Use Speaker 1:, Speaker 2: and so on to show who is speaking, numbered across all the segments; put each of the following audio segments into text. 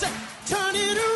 Speaker 1: Turn it around.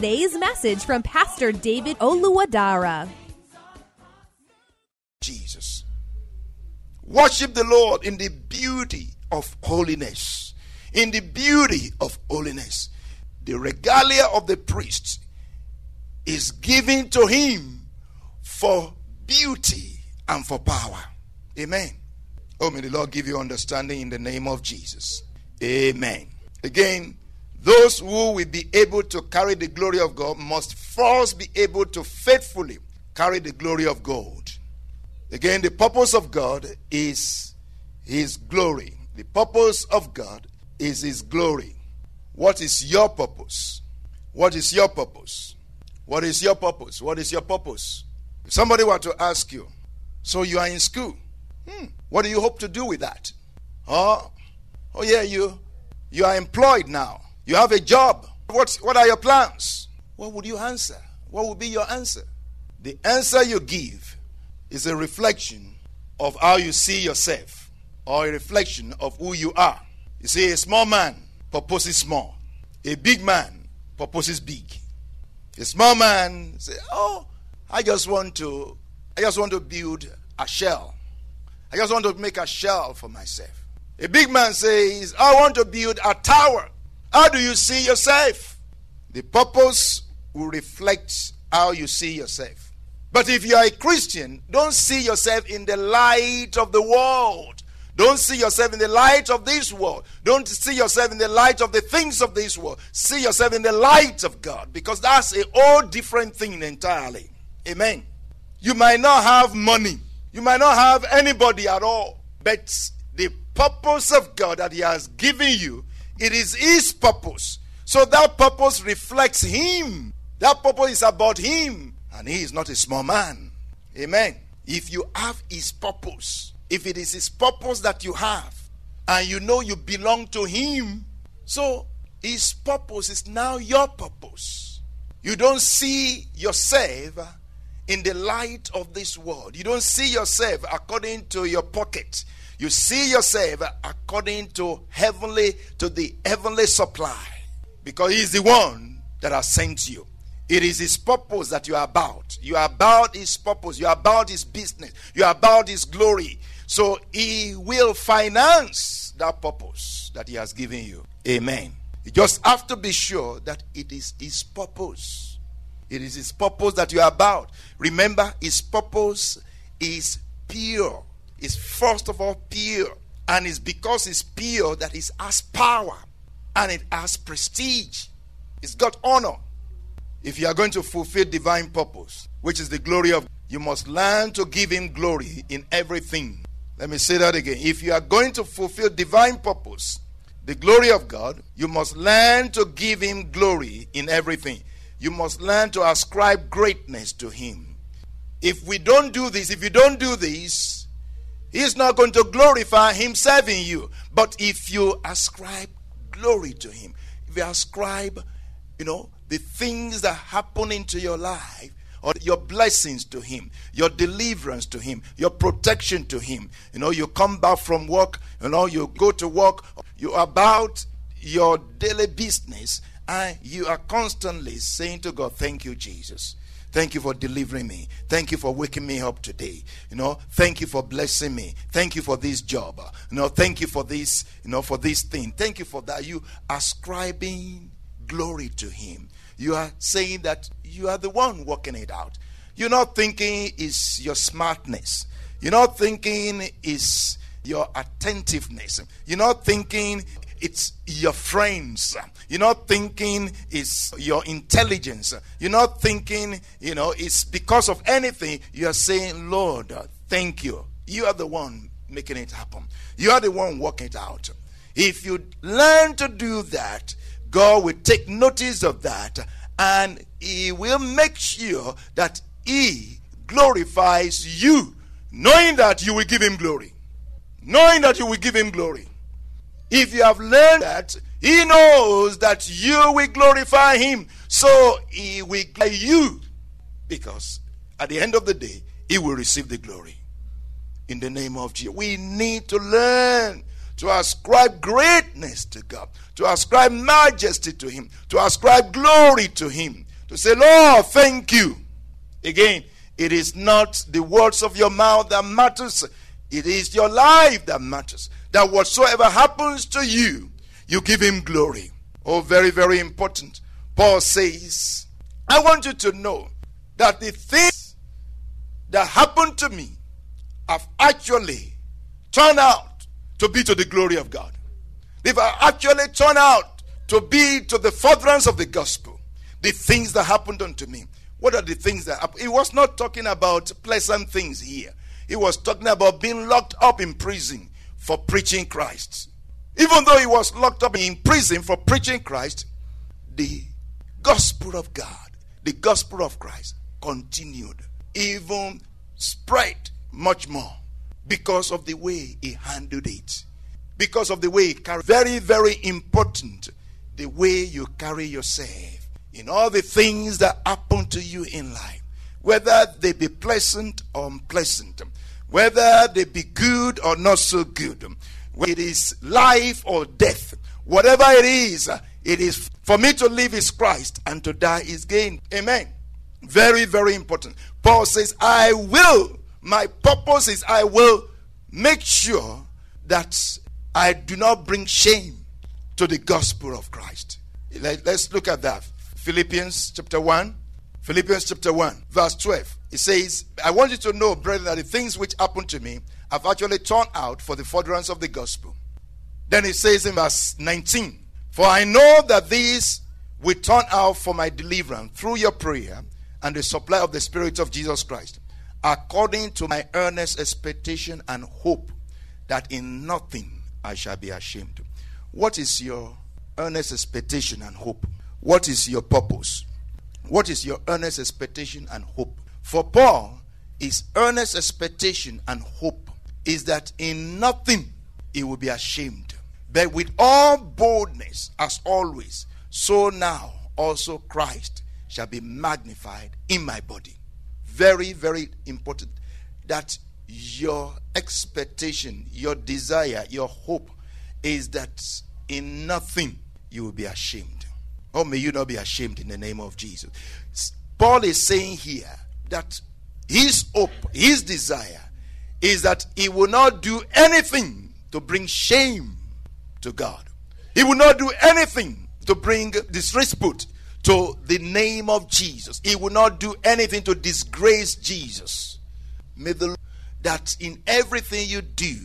Speaker 2: message from Pastor David Oluwadara.
Speaker 3: Jesus. Worship the Lord in the beauty of holiness. In the beauty of holiness. The regalia of the priest is given to him for beauty and for power. Amen. Oh, may the Lord give you understanding in the name of Jesus. Amen. Again, those who will be able to carry the glory of God must first be able to faithfully carry the glory of God. Again, the purpose of God is His glory. The purpose of God is His glory. What is your purpose? What is your purpose? What is your purpose? What is your purpose? If somebody were to ask you, so you are in school, hmm, what do you hope to do with that? Oh, oh yeah, you you are employed now. You have a job. What what are your plans? What would you answer? What would be your answer? The answer you give is a reflection of how you see yourself or a reflection of who you are. You see, a small man purposes small, a big man purposes big. A small man say, "Oh, I just want to, I just want to build a shell. I just want to make a shell for myself." A big man says, "I want to build a tower." How do you see yourself? The purpose will reflect how you see yourself. But if you are a Christian, don't see yourself in the light of the world. Don't see yourself in the light of this world. Don't see yourself in the light of the things of this world. See yourself in the light of God because that's a whole different thing entirely. Amen. You might not have money, you might not have anybody at all, but the purpose of God that He has given you, it is His purpose. So that purpose reflects Him. That purpose is about Him. And He is not a small man. Amen. If you have His purpose, if it is His purpose that you have, and you know you belong to Him, so His purpose is now your purpose. You don't see yourself in the light of this world. You don't see yourself according to your pocket. You see yourself according to heavenly to the heavenly supply because he is the one that has sent you. It is his purpose that you are about. You are about his purpose. You are about his business. You are about his glory. So he will finance that purpose that he has given you. Amen. You just have to be sure that it is his purpose. It is his purpose that you are about. Remember, his purpose is pure. It's first of all pure. And it's because it's pure that it has power and it has prestige. It's got honor. If you are going to fulfill divine purpose, which is the glory of you must learn to give him glory in everything. Let me say that again. If you are going to fulfill divine purpose, the glory of God, you must learn to give him glory in everything. You must learn to ascribe greatness to him. If we don't do this, if you don't do this, he's not going to glorify himself in you. But if you ascribe glory to him, if you ascribe, you know, the things that happen into your life or your blessings to Him, your deliverance to Him, your protection to Him. You know, you come back from work, you know, you go to work, you about your daily business, and you are constantly saying to God, Thank you, Jesus. Thank you for delivering me. Thank you for waking me up today. You know, thank you for blessing me. Thank you for this job. You know, thank you for this, you know, for this thing. Thank you for that. You ascribing glory to him. You are saying that you are the one working it out. You're not thinking is your smartness. You're not thinking is your attentiveness. You're not thinking it's your friends. You're not thinking it's your intelligence. You're not thinking, you know, it's because of anything. You are saying, Lord, thank you. You are the one making it happen. You are the one working it out. If you learn to do that, God will take notice of that and He will make sure that He glorifies you, knowing that you will give Him glory. Knowing that you will give Him glory. If you have learned that, He knows that you will glorify Him. So He will glorify you. Because at the end of the day, He will receive the glory. In the name of Jesus. We need to learn to ascribe greatness to God, to ascribe majesty to Him, to ascribe glory to Him, to say, Lord, thank you. Again, it is not the words of your mouth that matters, it is your life that matters that whatsoever happens to you, you give him glory. Oh, very, very important. Paul says, I want you to know that the things that happened to me have actually turned out to be to the glory of God. They've actually turned out to be to the furtherance of the gospel. The things that happened unto me. What are the things that happened? He was not talking about pleasant things here. He was talking about being locked up in prison for preaching Christ. Even though he was locked up in prison for preaching Christ, the gospel of God, the gospel of Christ continued, even spread much more because of the way he handled it. Because of the way he carried. Very, very important the way you carry yourself in all the things that happen to you in life, whether they be pleasant or unpleasant whether they be good or not so good, whether it is life or death, whatever it is, it is for me to live is Christ and to die is gain. Amen. Very, very important. Paul says, I will, my purpose is I will make sure that I do not bring shame to the gospel of Christ. Let's look at that. Philippians chapter 1. Philippians chapter 1, verse 12. It says, I want you to know, brethren, that the things which happened to me have actually turned out for the furtherance of the gospel. Then it says in verse 19, For I know that these will turn out for my deliverance through your prayer and the supply of the Spirit of Jesus Christ, according to my earnest expectation and hope that in nothing I shall be ashamed. What is your earnest expectation and hope? What is your purpose? What is your earnest expectation and hope? For Paul, his earnest expectation and hope is that in nothing he will be ashamed, but with all boldness, as always, so now also Christ shall be magnified in my body. Very, very important that your expectation, your desire, your hope is that in nothing you will be ashamed. Or may you not be ashamed in the name of Jesus. Paul is saying here that his hope, his desire is that he will not do anything to bring shame to God. He will not do anything to bring disrespect to the name of Jesus. He will not do anything to disgrace Jesus. May the that in everything you do,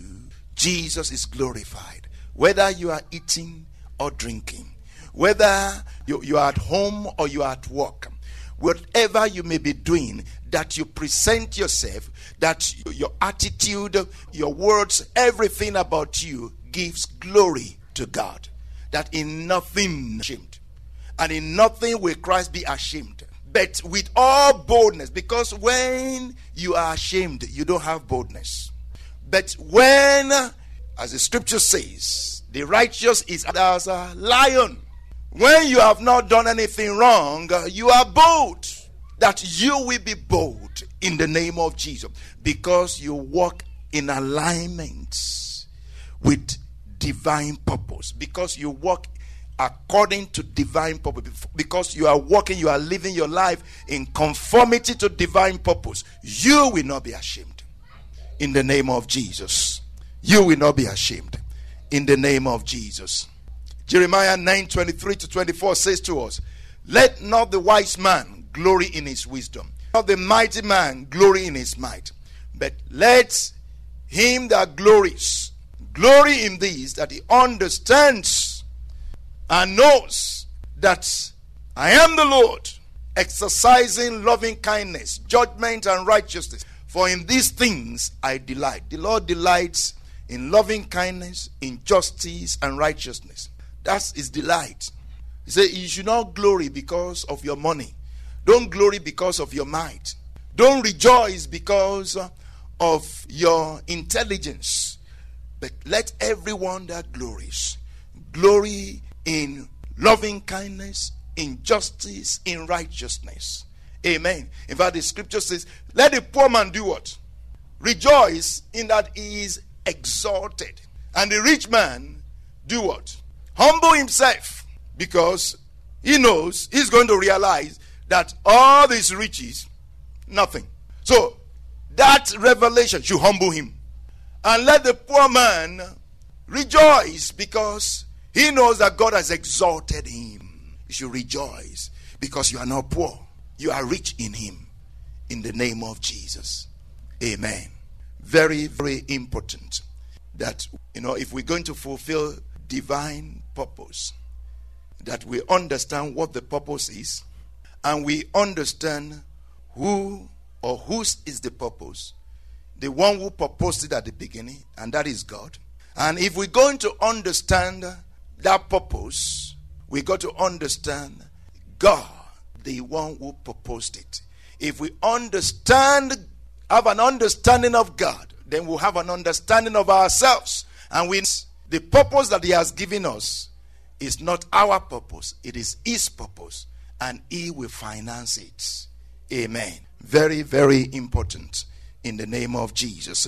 Speaker 3: Jesus is glorified. Whether you are eating or drinking, whether you, you are at home or you are at work, whatever you may be doing, that you present yourself, that your attitude, your words, everything about you gives glory to God. That in nothing ashamed, and in nothing will Christ be ashamed, but with all boldness, because when you are ashamed, you don't have boldness. But when, as the scripture says, the righteous is as a lion when you have not done anything wrong, uh, you are bold. that you will be bold in the name of Jesus because you walk in alignment with divine purpose, because you walk according to divine purpose, because you are walking, you are living your life in conformity to divine purpose, you will not be ashamed in the name of Jesus. You will not be ashamed in the name of Jesus. Jeremiah 9 23 to 24 says to us, Let not the wise man glory in his wisdom, not the mighty man glory in his might, but let him that glories glory in this that he understands and knows that I am the Lord, exercising loving kindness, judgment, and righteousness. For in these things I delight. The Lord delights in loving kindness, in justice, and righteousness. That's his delight. He said, You should not glory because of your money. Don't glory because of your might. Don't rejoice because of your intelligence. But let everyone that glories glory in loving kindness, in justice, in righteousness. Amen. In fact, the scripture says, Let the poor man do what? Rejoice in that he is exalted. And the rich man do what? Humble himself because he knows he's going to realize that all these riches, nothing. So that revelation should humble him. And let the poor man rejoice because he knows that God has exalted him. You should rejoice because you are not poor, you are rich in him. In the name of Jesus. Amen. Very, very important that, you know, if we're going to fulfill divine purpose, that we understand what the purpose is and we understand who or whose is the purpose. The one who proposed it at the beginning, and that is God. And if we're going to understand that purpose, we got to understand God, the one who proposed it. If we understand, have an understanding of God, then we'll have an understanding of ourselves. And we the purpose that He has given us is not our purpose, it is His purpose, and He will finance it. Amen. Very, very important in the name of Jesus.